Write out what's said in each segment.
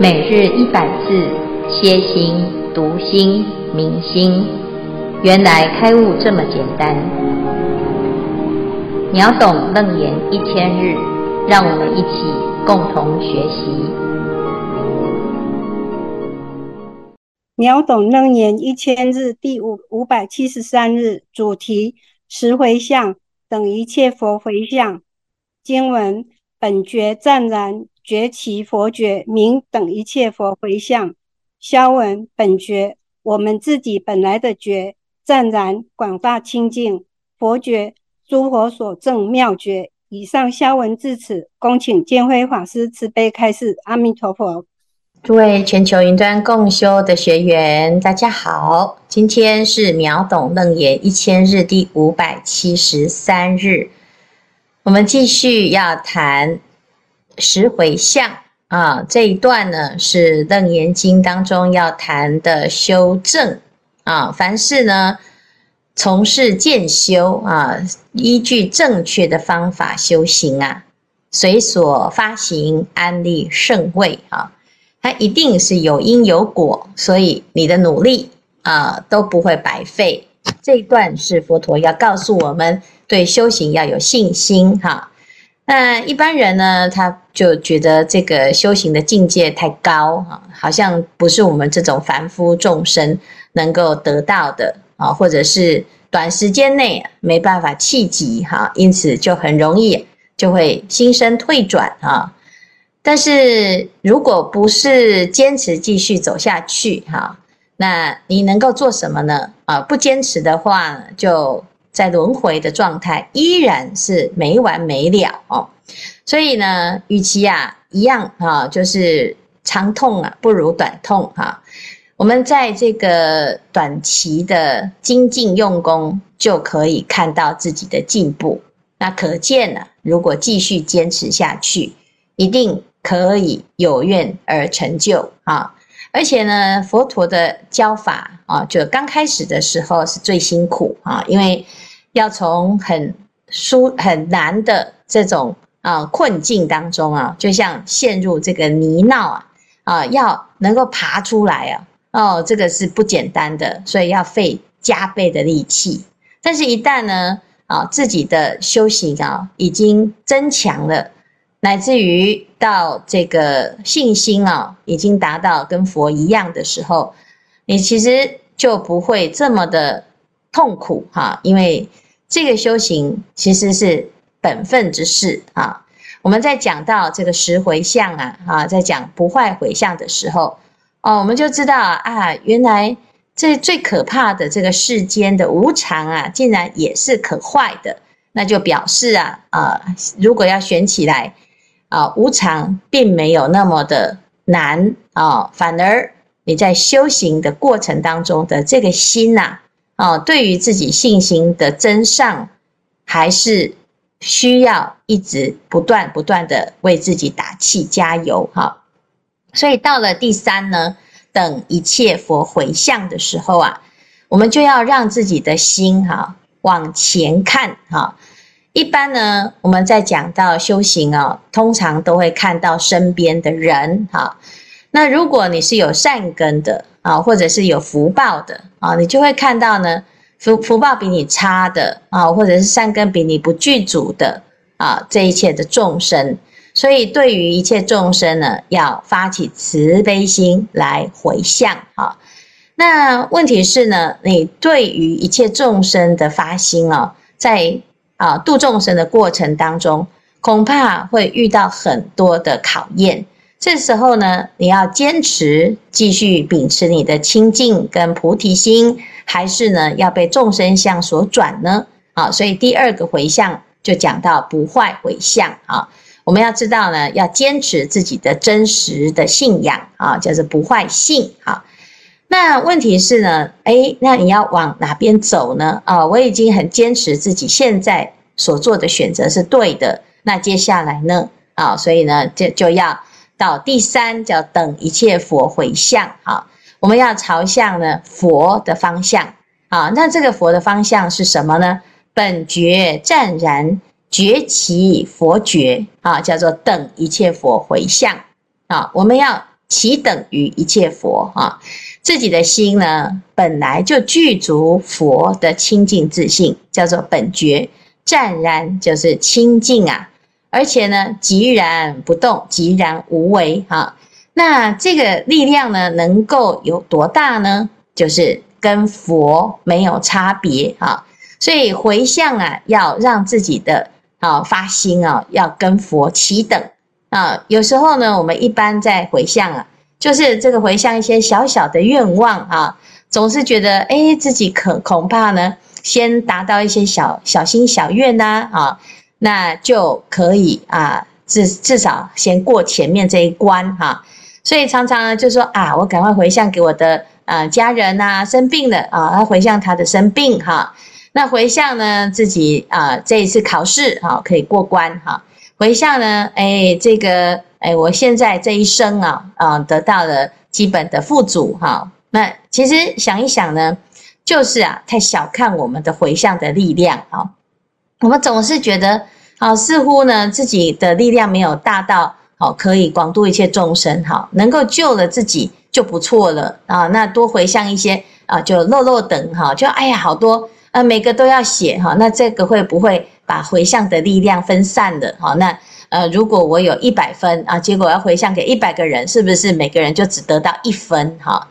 每日一百字，歇心、读心、明心，原来开悟这么简单。秒懂楞严一千日，让我们一起共同学习。秒懂楞严一千日第五五百七十三日主题：十回向等一切佛回向。经文：本觉湛然。觉其佛觉名等一切佛回向，消文本觉我们自己本来的觉湛然广大清净，佛觉诸佛所证妙觉。以上消文至此，恭请建辉法师慈悲开示。阿弥陀佛。诸位全球云端共修的学员，大家好，今天是秒懂楞严一千日第五百七十三日，我们继续要谈。十回向啊，这一段呢是《楞严经》当中要谈的修正啊。凡是呢从事渐修啊，依据正确的方法修行啊，随所发行安立圣位啊，它一定是有因有果，所以你的努力啊都不会白费。这一段是佛陀要告诉我们，对修行要有信心哈。那一般人呢，他就觉得这个修行的境界太高啊，好像不是我们这种凡夫众生能够得到的啊，或者是短时间内没办法企及哈，因此就很容易就会心生退转啊。但是如果不是坚持继续走下去哈，那你能够做什么呢？啊，不坚持的话就。在轮回的状态依然是没完没了哦，所以呢，与其啊一样啊，就是长痛啊不如短痛哈。我们在这个短期的精进用功，就可以看到自己的进步。那可见呢，如果继续坚持下去，一定可以有愿而成就啊。而且呢，佛陀的教法啊，就刚开始的时候是最辛苦啊，因为要从很疏很难的这种啊困境当中啊，就像陷入这个泥淖啊啊，要能够爬出来啊，哦，这个是不简单的，所以要费加倍的力气。但是，一旦呢啊自己的修行啊已经增强了，乃至于到这个信心啊已经达到跟佛一样的时候，你其实就不会这么的痛苦哈，因为这个修行其实是本分之事啊。我们在讲到这个十回向啊，啊，在讲不坏回向的时候，哦，我们就知道啊，原来这最可怕的这个世间的无常啊，竟然也是可坏的，那就表示啊，啊，如果要选起来啊，无常并没有那么的难啊，反而你在修行的过程当中的这个心呐、啊。哦，对于自己信心的增上，还是需要一直不断不断的为自己打气加油哈。所以到了第三呢，等一切佛回向的时候啊，我们就要让自己的心哈往前看哈。一般呢，我们在讲到修行哦，通常都会看到身边的人哈。那如果你是有善根的，啊，或者是有福报的啊，你就会看到呢，福福报比你差的啊，或者是善根比你不具足的啊，这一切的众生，所以对于一切众生呢，要发起慈悲心来回向啊。那问题是呢，你对于一切众生的发心啊，在啊度众生的过程当中，恐怕会遇到很多的考验。这时候呢，你要坚持继续秉持你的清净跟菩提心，还是呢要被众生相所转呢？啊，所以第二个回向就讲到不坏回向啊。我们要知道呢，要坚持自己的真实的信仰啊，叫做不坏信啊。那问题是呢，诶，那你要往哪边走呢？啊，我已经很坚持自己现在所做的选择是对的。那接下来呢？啊，所以呢，就就要。到第三叫等一切佛回向，啊，我们要朝向呢佛的方向，啊，那这个佛的方向是什么呢？本觉湛然觉其佛觉，啊，叫做等一切佛回向，啊，我们要其等于一切佛啊。自己的心呢，本来就具足佛的清净自性，叫做本觉，湛然就是清净啊。而且呢，寂然不动，寂然无为哈。那这个力量呢，能够有多大呢？就是跟佛没有差别哈。所以回向啊，要让自己的啊发心啊，要跟佛齐等啊。有时候呢，我们一般在回向啊，就是这个回向一些小小的愿望啊，总是觉得哎，自己可恐怕呢，先达到一些小小心小愿呐啊。那就可以啊，至至少先过前面这一关哈。所以常常呢，就说啊，我赶快回向给我的啊家人呐，生病了啊，要回向他的生病哈。那回向呢，自己啊这一次考试哈可以过关哈。回向呢，哎这个哎我现在这一生啊啊得到了基本的富足哈。那其实想一想呢，就是啊太小看我们的回向的力量啊。我们总是觉得，好，似乎呢自己的力量没有大到，好可以广度一切众生，好能够救了自己就不错了啊。那多回向一些啊，就漏漏等哈，就哎呀好多啊，每个都要写哈。那这个会不会把回向的力量分散了？好，那呃，如果我有一百分啊，结果要回向给一百个人，是不是每个人就只得到一分？哈，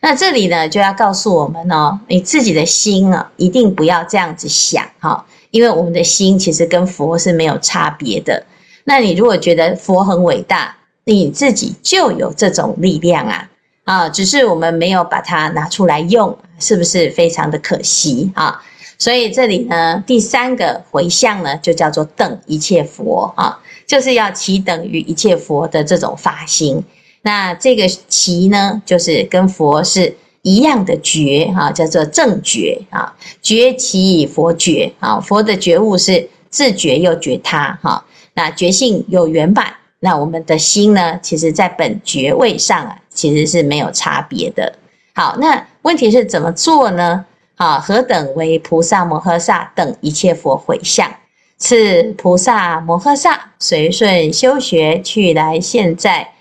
那这里呢就要告诉我们哦，你自己的心啊，一定不要这样子想哈。因为我们的心其实跟佛是没有差别的。那你如果觉得佛很伟大，你自己就有这种力量啊啊！只是我们没有把它拿出来用，是不是非常的可惜啊？所以这里呢，第三个回向呢，就叫做等一切佛啊，就是要齐等于一切佛的这种发心。那这个齐呢，就是跟佛是。一样的觉哈，叫做正觉啊，觉齐佛觉啊，佛的觉悟是自觉又觉他哈，那觉性有圆满，那我们的心呢，其实在本觉位上啊，其实是没有差别的。好，那问题是怎么做呢？啊，何等为菩萨摩诃萨等一切佛回向？此菩萨摩诃萨随顺修学去来现在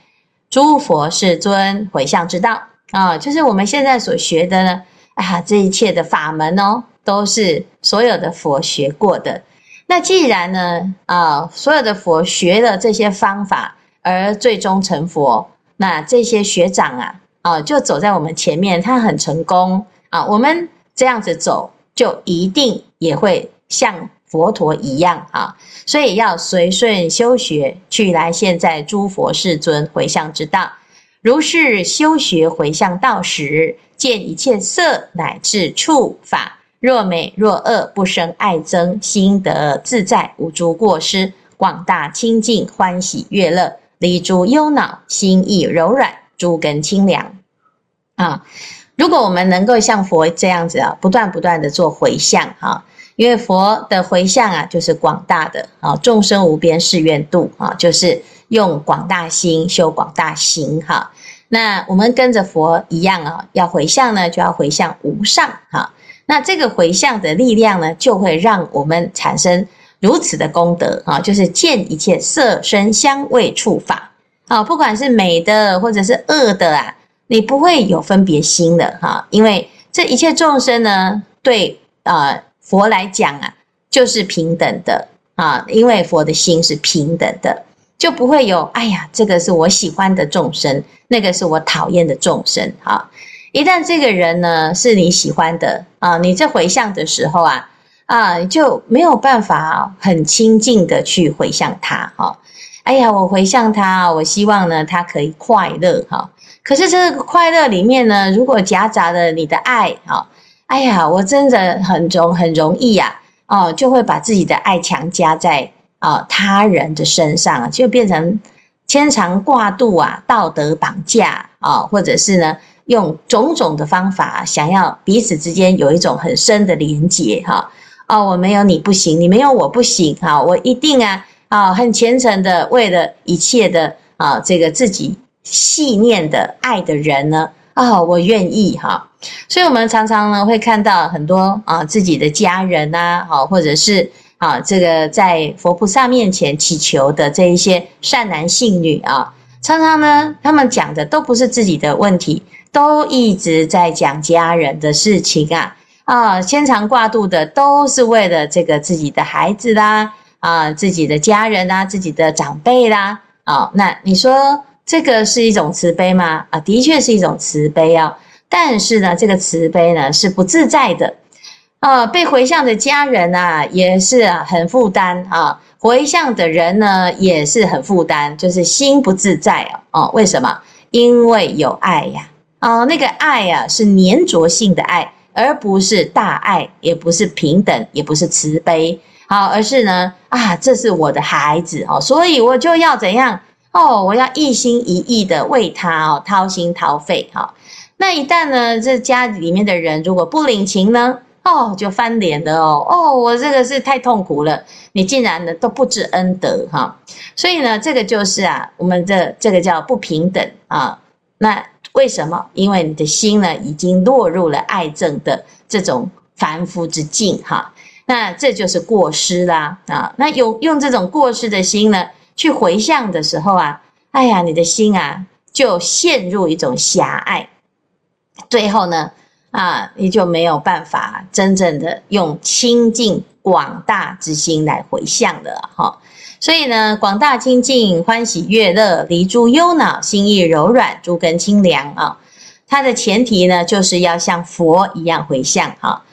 诸佛世尊回向之道。啊，就是我们现在所学的呢，啊，这一切的法门哦，都是所有的佛学过的。那既然呢，啊，所有的佛学了这些方法，而最终成佛，那这些学长啊，啊，就走在我们前面，他很成功啊。我们这样子走，就一定也会像佛陀一样啊。所以要随顺修学，去来现在诸佛世尊回向之道。如是修学回向道时，见一切色乃至触法，若美若恶，不生爱憎，心得自在，无诸过失，广大清净，欢喜悦乐，离诸忧恼，心意柔软，诸根清凉。啊，如果我们能够像佛这样子啊，不断不断的做回向啊，因为佛的回向啊，就是广大的啊，众生无边誓愿度啊，就是用广大心修广大行哈。那我们跟着佛一样啊，要回向呢，就要回向无上哈。那这个回向的力量呢，就会让我们产生如此的功德啊，就是见一切色声香味触法啊，不管是美的或者是恶的啊，你不会有分别心的哈，因为这一切众生呢，对啊佛来讲啊，就是平等的啊，因为佛的心是平等的。就不会有哎呀，这个是我喜欢的众生，那个是我讨厌的众生。哈，一旦这个人呢是你喜欢的啊，你在回向的时候啊啊，就没有办法很亲近的去回向他。哈，哎呀，我回向他，我希望呢他可以快乐。哈，可是这个快乐里面呢，如果夹杂了你的爱，哈，哎呀，我真的很容很容易呀，哦，就会把自己的爱强加在。啊，他人的身上啊就变成牵肠挂肚啊，道德绑架啊，或者是呢，用种种的方法想要彼此之间有一种很深的连结哈。哦，我没有你不行，你没有我不行哈，我一定啊啊，很虔诚的为了一切的啊这个自己细念的爱的人呢啊，我愿意哈。所以我们常常呢会看到很多啊自己的家人呐，好或者是。啊，这个在佛菩萨面前祈求的这一些善男信女啊，常常呢，他们讲的都不是自己的问题，都一直在讲家人的事情啊啊，牵肠挂肚的都是为了这个自己的孩子啦啊，自己的家人啊，自己的长辈啦啊，那你说这个是一种慈悲吗？啊，的确是一种慈悲啊，但是呢，这个慈悲呢是不自在的。啊，被回向的家人啊，也是啊，很负担啊。回向的人呢，也是很负担，就是心不自在哦。哦，为什么？因为有爱呀。哦，那个爱呀，是粘着性的爱，而不是大爱，也不是平等，也不是慈悲。好，而是呢，啊，这是我的孩子哦，所以我就要怎样？哦，我要一心一意的为他哦，掏心掏肺。哈，那一旦呢，这家里面的人如果不领情呢？哦，就翻脸了哦哦，我这个是太痛苦了，你竟然呢都不知恩德哈，所以呢，这个就是啊，我们的这个叫不平等啊。那为什么？因为你的心呢已经落入了爱憎的这种凡夫之境哈，那这就是过失啦啊。那用用这种过失的心呢去回向的时候啊，哎呀，你的心啊就陷入一种狭隘，最后呢。啊，你就没有办法真正的用清净广大之心来回向了哈。所以呢，广大清净、欢喜悦乐、离诸忧恼、心意柔软、诸根清凉啊。它的前提呢，就是要像佛一样回向哈。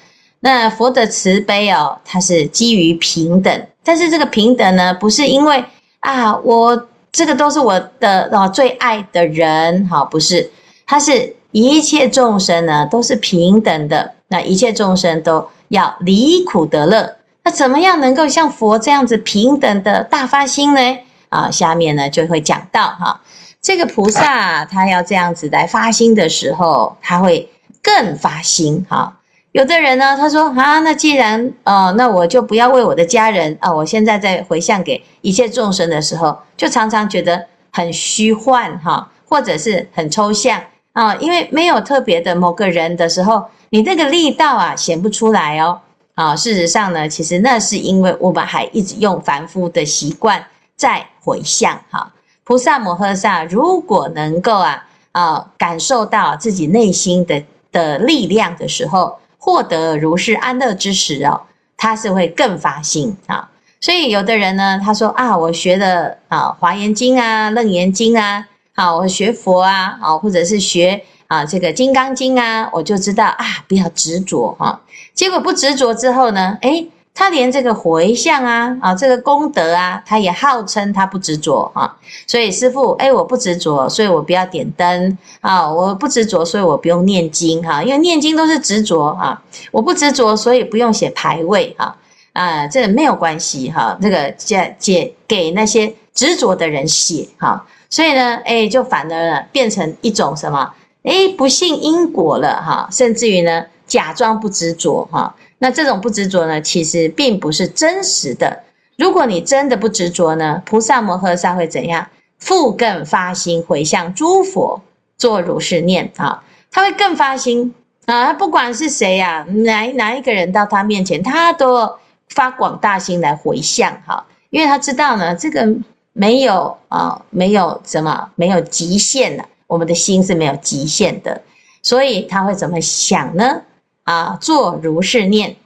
那佛的慈悲哦，它是基于平等，但是这个平等呢，不是因为啊，我这个都是我的啊最爱的人哈，不是，它是。一切众生呢都是平等的，那一切众生都要离苦得乐。那怎么样能够像佛这样子平等的大发心呢？啊，下面呢就会讲到哈，这个菩萨他要这样子来发心的时候，他会更发心哈。有的人呢，他说啊，那既然哦，那我就不要为我的家人啊，我现在在回向给一切众生的时候，就常常觉得很虚幻哈，或者是很抽象。啊，因为没有特别的某个人的时候，你那个力道啊显不出来哦。啊，事实上呢，其实那是因为我们还一直用凡夫的习惯在回向哈。菩萨摩诃萨如果能够啊啊感受到自己内心的的力量的时候，获得如是安乐之时哦，他是会更发心啊。所以有的人呢，他说啊，我学的啊华严经啊、楞严经啊。好，我学佛啊，啊，或者是学啊这个《金刚经》啊，我就知道啊，不要执着哈。结果不执着之后呢，诶，他连这个回向啊，啊，这个功德啊，他也号称他不执着啊。所以师父，诶，我不执着，所以我不要点灯啊，我不执着，所以我不用念经哈，因为念经都是执着啊。我不执着，所以不用写牌位哈。啊，这没有关系哈，这个解解给那些执着的人写哈。所以呢，哎，就反而呢变成一种什么？哎，不信因果了哈，甚至于呢，假装不执着哈。那这种不执着呢，其实并不是真实的。如果你真的不执着呢，菩萨摩诃萨会怎样？复更发心回向诸佛，作如是念啊，他会更发心啊，不管是谁呀，哪哪一个人到他面前，他都发广大心来回向哈，因为他知道呢，这个。没有啊，没有什么，没有极限的。我们的心是没有极限的，所以他会怎么想呢？啊，作如是念，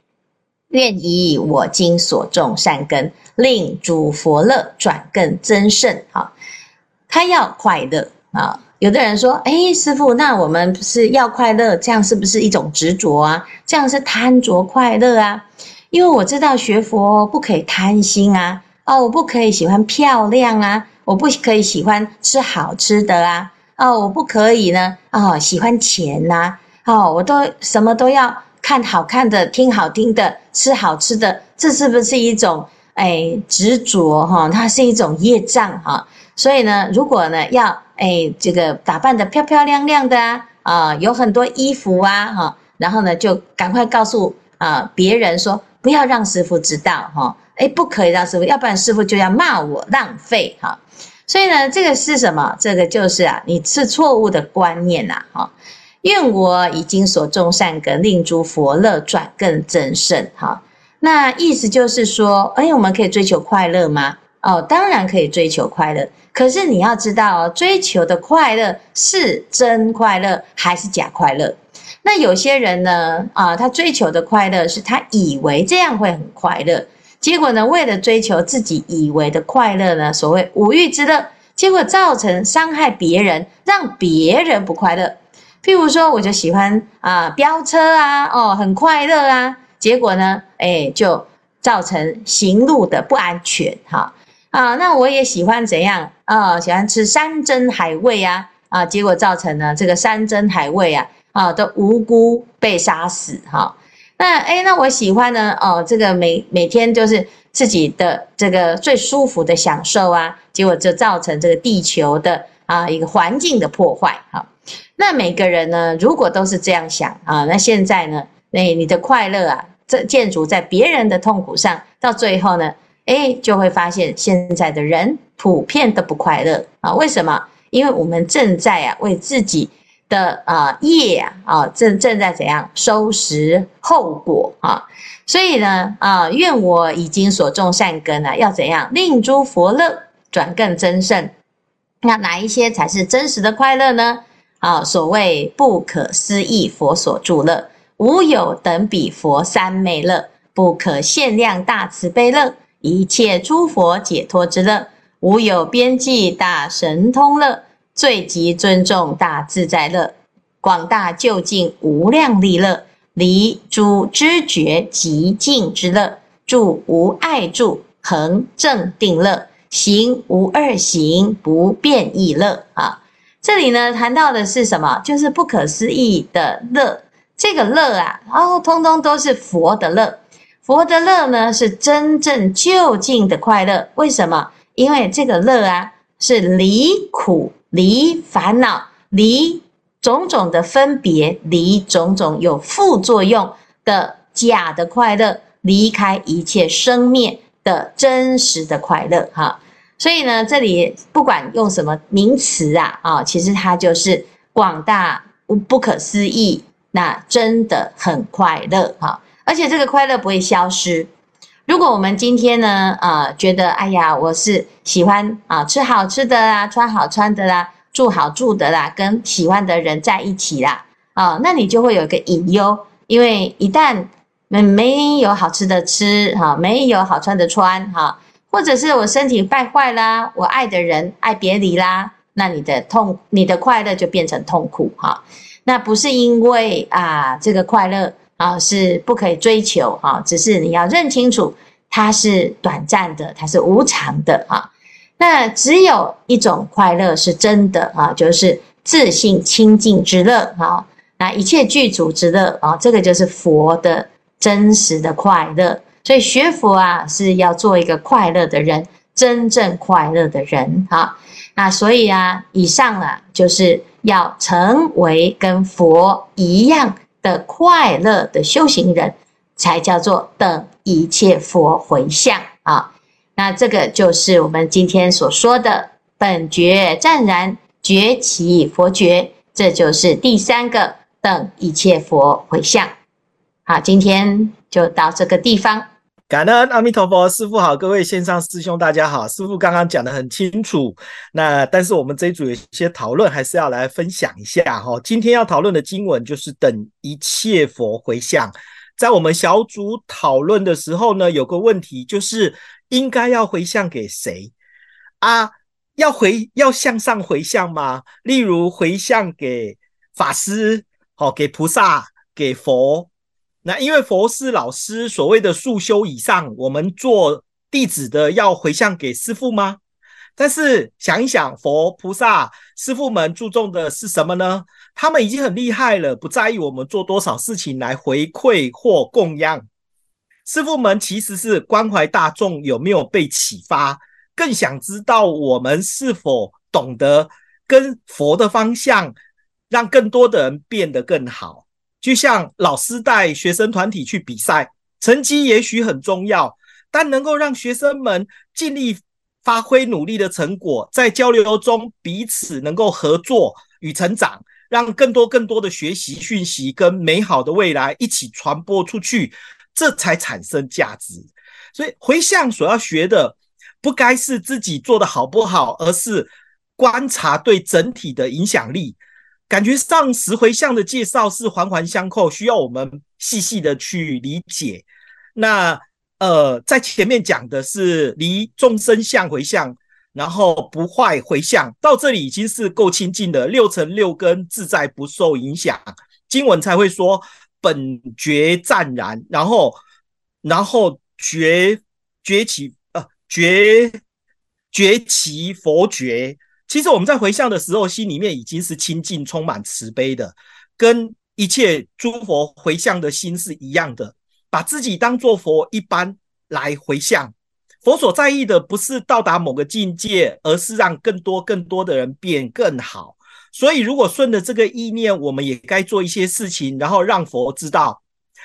愿以我今所种善根，令诸佛乐转更增胜。好，他要快乐啊。有的人说，哎，师傅，那我们是要快乐，这样是不是一种执着啊？这样是贪着快乐啊？因为我知道学佛不可以贪心啊。哦，我不可以喜欢漂亮啊！我不可以喜欢吃好吃的啊！哦，我不可以呢，哦，喜欢钱呐、啊！哦，我都什么都要看好看的、听好听的、吃好吃的，这是不是一种哎执着哈？它是一种业障哈。所以呢，如果呢要哎这个打扮得漂漂亮亮的啊，啊，有很多衣服啊哈，然后呢就赶快告诉啊别人说，不要让师父知道哈。哎，不可以让师傅，要不然师傅就要骂我浪费哈。所以呢，这个是什么？这个就是啊，你是错误的观念呐哈。愿我已经所种善根，令诸佛乐转更增胜哈。那意思就是说，哎，我们可以追求快乐吗？哦，当然可以追求快乐。可是你要知道，追求的快乐是真快乐还是假快乐？那有些人呢，啊，他追求的快乐是他以为这样会很快乐，结果呢，为了追求自己以为的快乐呢，所谓五欲之乐，结果造成伤害别人，让别人不快乐。譬如说，我就喜欢啊飙车啊，哦，很快乐啊，结果呢，哎，就造成行路的不安全哈啊。那我也喜欢怎样啊？喜欢吃山珍海味啊啊，结果造成呢这个山珍海味啊。啊，都无辜被杀死哈。那诶，那我喜欢呢。哦，这个每每天就是自己的这个最舒服的享受啊，结果就造成这个地球的啊一个环境的破坏。哈，那每个人呢，如果都是这样想啊，那现在呢，那你的快乐啊，这建筑在别人的痛苦上，到最后呢，诶，就会发现现在的人普遍都不快乐啊。为什么？因为我们正在啊为自己。的啊业啊正正在怎样收拾后果啊？所以呢啊，愿我已经所种善根啊，要怎样令诸佛乐转更增胜？那哪一些才是真实的快乐呢？啊，所谓不可思议佛所住乐，无有等比佛三昧乐，不可限量大慈悲乐，一切诸佛解脱之乐，无有边际大神通乐。最极尊重大自在乐，广大究竟无量利乐，离诸知觉极静之乐，住无碍住恒正定乐，行无二行不变异乐啊！这里呢谈到的是什么？就是不可思议的乐。这个乐啊，哦，通通都是佛的乐。佛的乐呢，是真正究竟的快乐。为什么？因为这个乐啊，是离苦。离烦恼，离种种的分别，离种种有副作用的假的快乐，离开一切生灭的真实的快乐，哈。所以呢，这里不管用什么名词啊，啊，其实它就是广大不可思议，那真的很快乐，哈。而且这个快乐不会消失。如果我们今天呢，呃，觉得哎呀，我是喜欢啊，吃好吃的啦，穿好穿的啦，住好住的啦，跟喜欢的人在一起啦，啊，那你就会有一个隐忧，因为一旦没没有好吃的吃，哈，没有好穿的穿，哈，或者是我身体败坏啦，我爱的人爱别离啦，那你的痛，你的快乐就变成痛苦，哈，那不是因为啊，这个快乐。啊，是不可以追求啊，只是你要认清楚，它是短暂的，它是无常的啊。那只有一种快乐是真的啊，就是自信清净之乐啊，那一切具足之乐啊，这个就是佛的真实的快乐。所以学佛啊，是要做一个快乐的人，真正快乐的人啊。那所以啊，以上啊，就是要成为跟佛一样。的快乐的修行人，才叫做等一切佛回向啊！那这个就是我们今天所说的本觉湛然觉起佛觉，这就是第三个等一切佛回向。好，今天就到这个地方。感恩阿弥陀佛，师父好，各位线上师兄大家好，师父刚刚讲得很清楚，那但是我们这一组有些讨论，还是要来分享一下哈。今天要讨论的经文就是等一切佛回向。在我们小组讨论的时候呢，有个问题就是应该要回向给谁啊？要回要向上回向吗？例如回向给法师，好，给菩萨，给佛。那因为佛是老师，所谓的速修以上，我们做弟子的要回向给师父吗？但是想一想，佛菩萨师父们注重的是什么呢？他们已经很厉害了，不在意我们做多少事情来回馈或供养。师父们其实是关怀大众有没有被启发，更想知道我们是否懂得跟佛的方向，让更多的人变得更好。就像老师带学生团体去比赛，成绩也许很重要，但能够让学生们尽力发挥努力的成果，在交流中彼此能够合作与成长，让更多更多的学习讯息跟美好的未来一起传播出去，这才产生价值。所以回向所要学的，不该是自己做的好不好，而是观察对整体的影响力。感觉上十回向的介绍是环环相扣，需要我们细细的去理解。那呃，在前面讲的是离众生相回向，然后不坏回向，到这里已经是够清净的，六尘六根自在不受影响，经文才会说本觉湛然，然后然后觉觉其呃觉觉其佛觉。其实我们在回向的时候，心里面已经是清净、充满慈悲的，跟一切诸佛回向的心是一样的，把自己当做佛一般来回向。佛所在意的不是到达某个境界，而是让更多更多的人变更好。所以，如果顺着这个意念，我们也该做一些事情，然后让佛知道，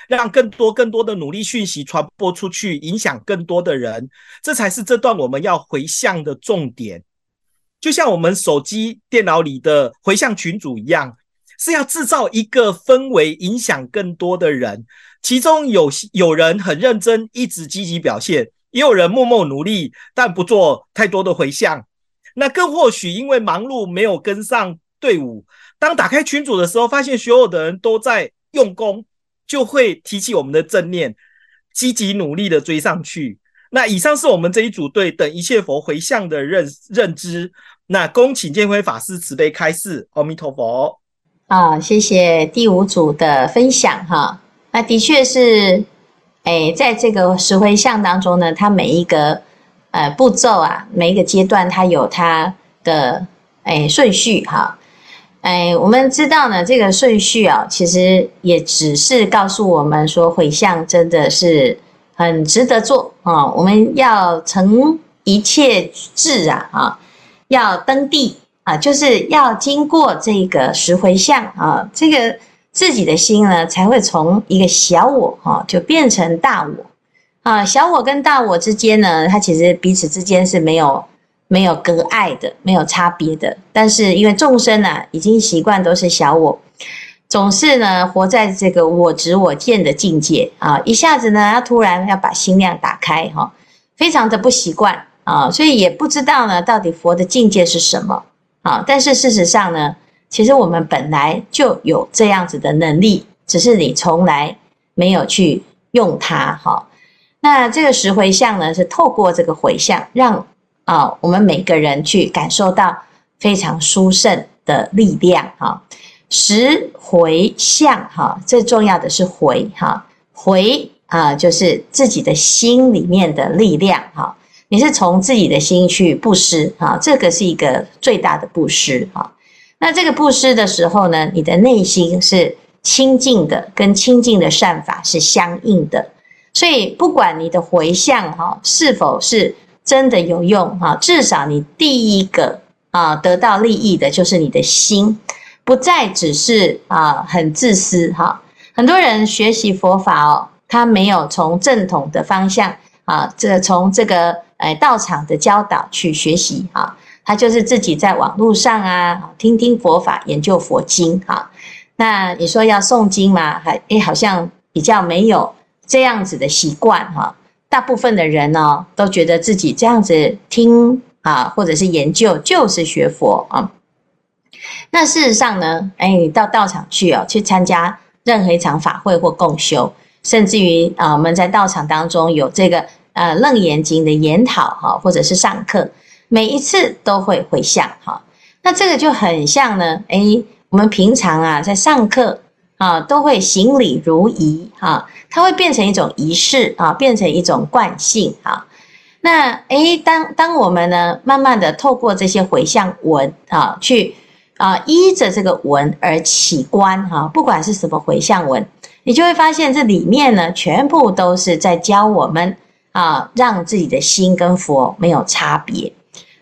让更多更多的努力讯息传播出去，影响更多的人，这才是这段我们要回向的重点。就像我们手机、电脑里的回向群组一样，是要制造一个氛围，影响更多的人。其中有有人很认真，一直积极表现；也有人默默努力，但不做太多的回向。那更或许因为忙碌，没有跟上队伍。当打开群组的时候，发现所有的人都在用功，就会提起我们的正念，积极努力的追上去。那以上是我们这一组对等一切佛回向的认认知。那恭请建辉法师慈悲开示，阿弥陀佛。啊，谢谢第五组的分享哈。那的确是，哎，在这个石灰像当中呢，它每一个呃步骤啊，每一个阶段它有它的哎顺序哈。哎，我们知道呢，这个顺序啊，其实也只是告诉我们说，回向真的是。很值得做啊！我们要成一切智啊啊，要登地啊，就是要经过这个十回向啊，这个自己的心呢，才会从一个小我哈，就变成大我啊。小我跟大我之间呢，它其实彼此之间是没有没有隔碍的，没有差别的。但是因为众生啊，已经习惯都是小我。总是呢，活在这个我执我见的境界啊，一下子呢，要突然要把心量打开哈，非常的不习惯啊，所以也不知道呢，到底佛的境界是什么啊？但是事实上呢，其实我们本来就有这样子的能力，只是你从来没有去用它哈。那这个十回向呢，是透过这个回向，让啊我们每个人去感受到非常殊胜的力量哈。十回向哈，最重要的是回哈，回啊，就是自己的心里面的力量哈。你是从自己的心去布施啊，这个是一个最大的布施啊。那这个布施的时候呢，你的内心是清净的，跟清净的善法是相应的。所以不管你的回向哈是否是真的有用哈，至少你第一个啊得到利益的就是你的心。不再只是啊很自私哈，很多人学习佛法哦，他没有从正统的方向啊，这从这个呃道场的教导去学习哈，他就是自己在网络上啊听听佛法，研究佛经哈。那你说要诵经嘛，还诶好像比较没有这样子的习惯哈。大部分的人呢，都觉得自己这样子听啊，或者是研究就是学佛啊。那事实上呢，哎，你到道场去哦，去参加任何一场法会或共修，甚至于啊，我们在道场当中有这个呃《楞严经》的研讨哈，或者是上课，每一次都会回向哈。那这个就很像呢，哎，我们平常啊在上课啊都会行礼如仪哈，它会变成一种仪式啊，变成一种惯性啊。那哎，当当我们呢慢慢的透过这些回向文啊去。啊，依着这个文而起观哈，不管是什么回向文，你就会发现这里面呢，全部都是在教我们啊，让自己的心跟佛没有差别。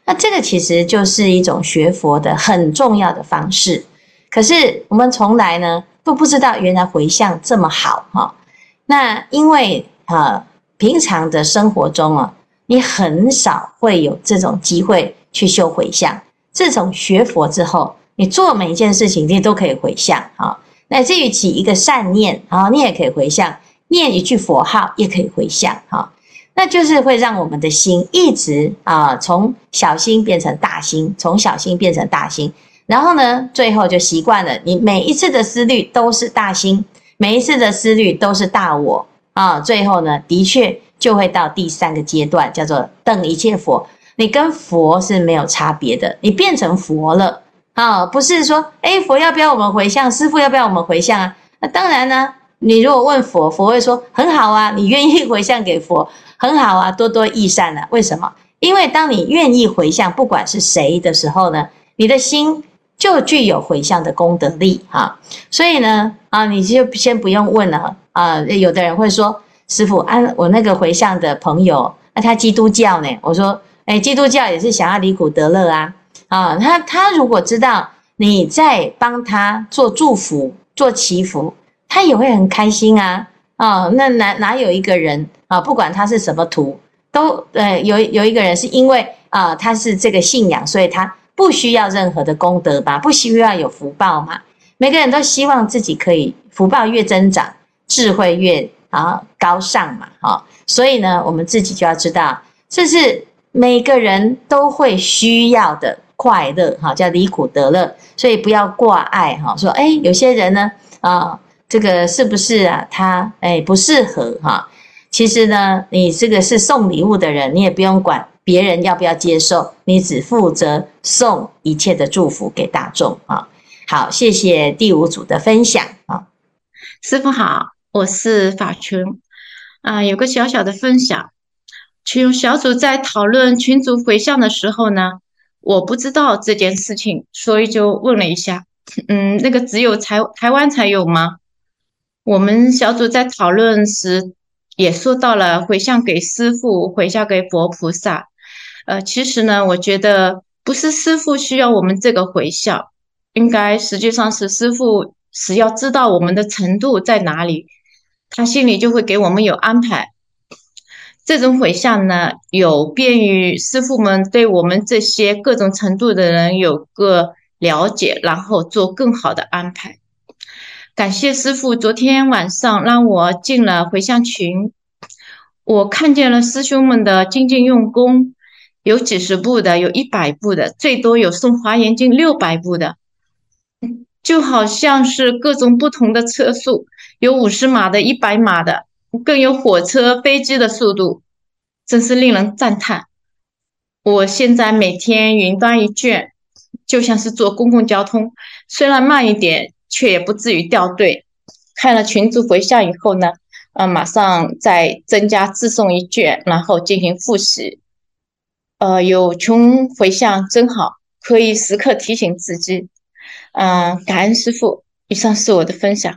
那这个其实就是一种学佛的很重要的方式。可是我们从来呢都不知道，原来回向这么好哈。那因为啊，平常的生活中啊，你很少会有这种机会去修回向。自从学佛之后，你做每一件事情，你都可以回向啊。乃至于起一个善念啊，你也可以回向；念一句佛号，也可以回向哈。那就是会让我们的心一直啊，从小心变成大心，从小心变成大心，然后呢，最后就习惯了，你每一次的思虑都是大心，每一次的思虑都是大我啊，最后呢，的确就会到第三个阶段，叫做等一切佛，你跟佛是没有差别的，你变成佛了啊，不是说，诶，佛要不要我们回向？师父要不要我们回向啊？那当然呢。你如果问佛，佛会说很好啊，你愿意回向给佛，很好啊，多多益善啊。为什么？因为当你愿意回向，不管是谁的时候呢，你的心就具有回向的功德力哈。所以呢，啊，你就先不用问了啊。有的人会说，师父，啊，我那个回向的朋友，那他基督教呢？我说，哎，基督教也是想要离苦得乐啊。啊，他他如果知道你在帮他做祝福、做祈福。他也会很开心啊，啊、哦，那哪哪有一个人啊，不管他是什么图，都呃有有一个人是因为啊他是这个信仰，所以他不需要任何的功德吧，不需要有福报嘛。每个人都希望自己可以福报越增长，智慧越啊高尚嘛，哈、所以呢，我们自己就要知道，这是每个人都会需要的快乐，哈、叫离苦得乐。所以不要挂碍，哈、说哎，有些人呢，啊、这个是不是啊？他哎不适合哈。其实呢，你这个是送礼物的人，你也不用管别人要不要接受，你只负责送一切的祝福给大众啊。好，谢谢第五组的分享啊。师傅好，我是法群啊，有个小小的分享。群小组在讨论群组回向的时候呢，我不知道这件事情，所以就问了一下。嗯，那个只有台台湾才有吗？我们小组在讨论时也说到了回向给师父，回向给佛菩萨。呃，其实呢，我觉得不是师父需要我们这个回向，应该实际上是师父只要知道我们的程度在哪里，他心里就会给我们有安排。这种回向呢，有便于师父们对我们这些各种程度的人有个了解，然后做更好的安排。感谢师傅，昨天晚上让我进了回向群，我看见了师兄们的精进用功，有几十步的，有一百步的，最多有送华严经六百步的，就好像是各种不同的车速，有五十码的，一百码的，更有火车、飞机的速度，真是令人赞叹。我现在每天云端一卷，就像是坐公共交通，虽然慢一点。却也不至于掉队。看了群主回向以后呢，呃，马上再增加自诵一卷，然后进行复习。呃，有群回向真好，可以时刻提醒自己。嗯、感恩师父。以上是我的分享。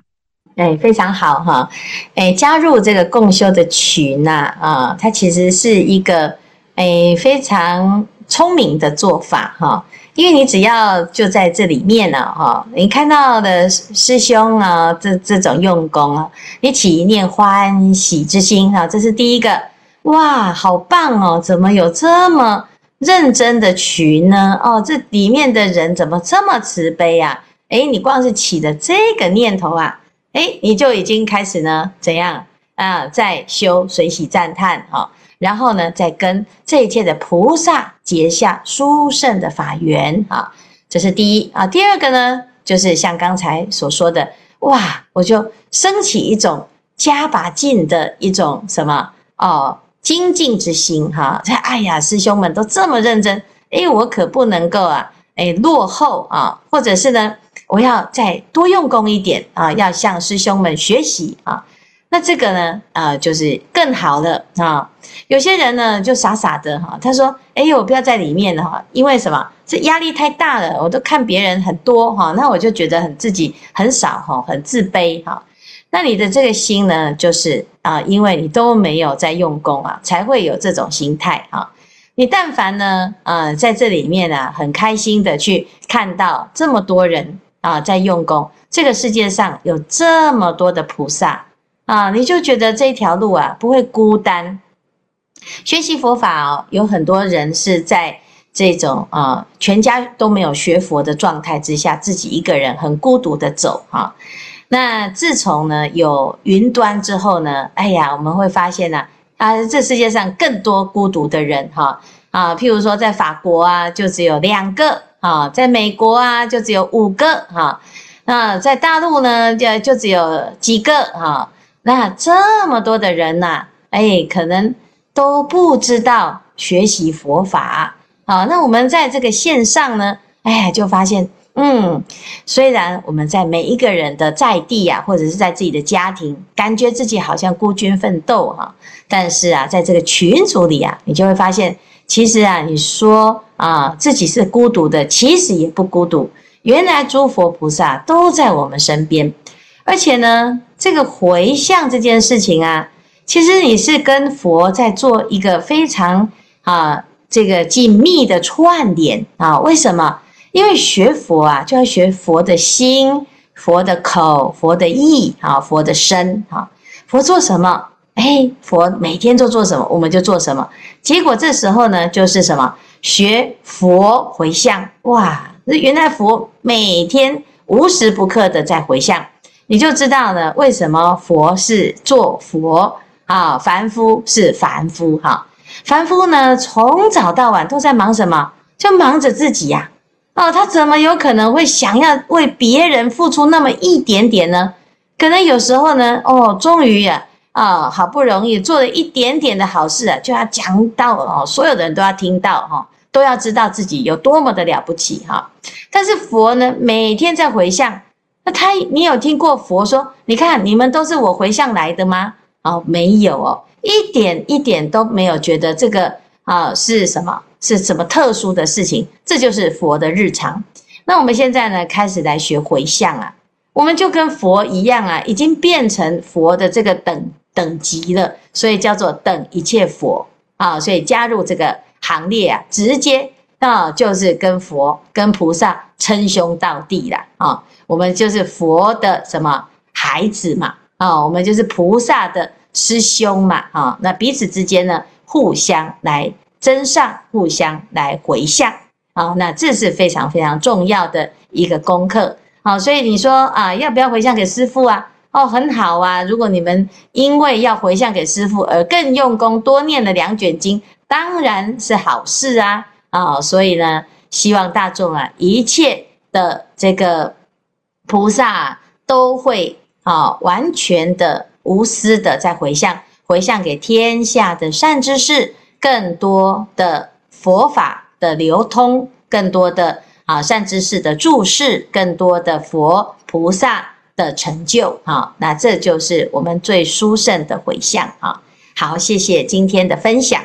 哎，非常好哈。哎，加入这个共修的群呐，啊，它其实是一个哎非常聪明的做法哈。因为你只要就在这里面呢，哈，你看到的师兄啊，这这种用功啊，你起一念欢喜之心哈，这是第一个，哇，好棒哦，怎么有这么认真的群呢？哦，这里面的人怎么这么慈悲啊？诶，你光是起的这个念头啊，诶，你就已经开始呢，怎样啊，在修随喜赞叹哈。然后呢，再跟这一切的菩萨结下殊胜的法缘啊，这是第一啊。第二个呢，就是像刚才所说的，哇，我就升起一种加把劲的一种什么哦，精进之心哈。在哎呀，师兄们都这么认真，哎，我可不能够啊，哎，落后啊，或者是呢，我要再多用功一点啊，要向师兄们学习啊。那这个呢，呃，就是更好了啊。有些人呢，就傻傻的哈，他说：“哎，我不要在里面了哈，因为什么？这压力太大了，我都看别人很多哈，那我就觉得很自己很少哈，很自卑哈。那你的这个心呢，就是啊，因为你都没有在用功啊，才会有这种心态啊。你但凡呢，呃，在这里面啊，很开心的去看到这么多人啊在用功，这个世界上有这么多的菩萨。”啊，你就觉得这条路啊不会孤单。学习佛法哦，有很多人是在这种啊全家都没有学佛的状态之下，自己一个人很孤独的走哈。那自从呢有云端之后呢，哎呀，我们会发现呢，啊，这世界上更多孤独的人哈啊，譬如说在法国啊，就只有两个啊，在美国啊，就只有五个哈，那在大陆呢，就就只有几个哈，那这么多的人呐，哎，可能都不知道学习佛法啊，那我们在这个线上呢，哎，就发现。嗯，虽然我们在每一个人的在地啊，或者是在自己的家庭，感觉自己好像孤军奋斗哈，但是啊，在这个群组里啊，你就会发现，其实啊，你说啊自己是孤独的，其实也不孤独。原来诸佛菩萨都在我们身边，而且呢，这个回向这件事情啊，其实你是跟佛在做一个非常啊这个紧密的串联啊，为什么？因为学佛啊，就要学佛的心、佛的口、佛的意啊、佛的身啊。佛做什么？哎，佛每天都做什么，我们就做什么。结果这时候呢，就是什么？学佛回向。哇，那原来佛每天无时不刻的在回向，你就知道呢，为什么佛是做佛啊，凡夫是凡夫哈。凡夫呢，从早到晚都在忙什么？就忙着自己呀。哦，他怎么有可能会想要为别人付出那么一点点呢？可能有时候呢，哦，终于呀，啊，好不容易做了一点点的好事啊，就要讲到哦，所有的人都要听到哈，都要知道自己有多么的了不起哈。但是佛呢，每天在回向，那他，你有听过佛说，你看你们都是我回向来的吗？哦，没有哦，一点一点都没有觉得这个啊是什么。是什么特殊的事情？这就是佛的日常。那我们现在呢，开始来学回向啊，我们就跟佛一样啊，已经变成佛的这个等等级了，所以叫做等一切佛啊，所以加入这个行列啊，直接那就是跟佛跟菩萨称兄道弟了啊，我们就是佛的什么孩子嘛啊，我们就是菩萨的师兄嘛啊，那彼此之间呢，互相来。增上互相来回向，啊，那这是非常非常重要的一个功课，好，所以你说啊，要不要回向给师父啊？哦，很好啊，如果你们因为要回向给师父而更用功多念了两卷经，当然是好事啊，啊，所以呢，希望大众啊，一切的这个菩萨都会啊，完全的无私的在回向，回向给天下的善知识。更多的佛法的流通，更多的啊善知识的注释，更多的佛菩萨的成就啊，那这就是我们最殊胜的回向啊。好，谢谢今天的分享。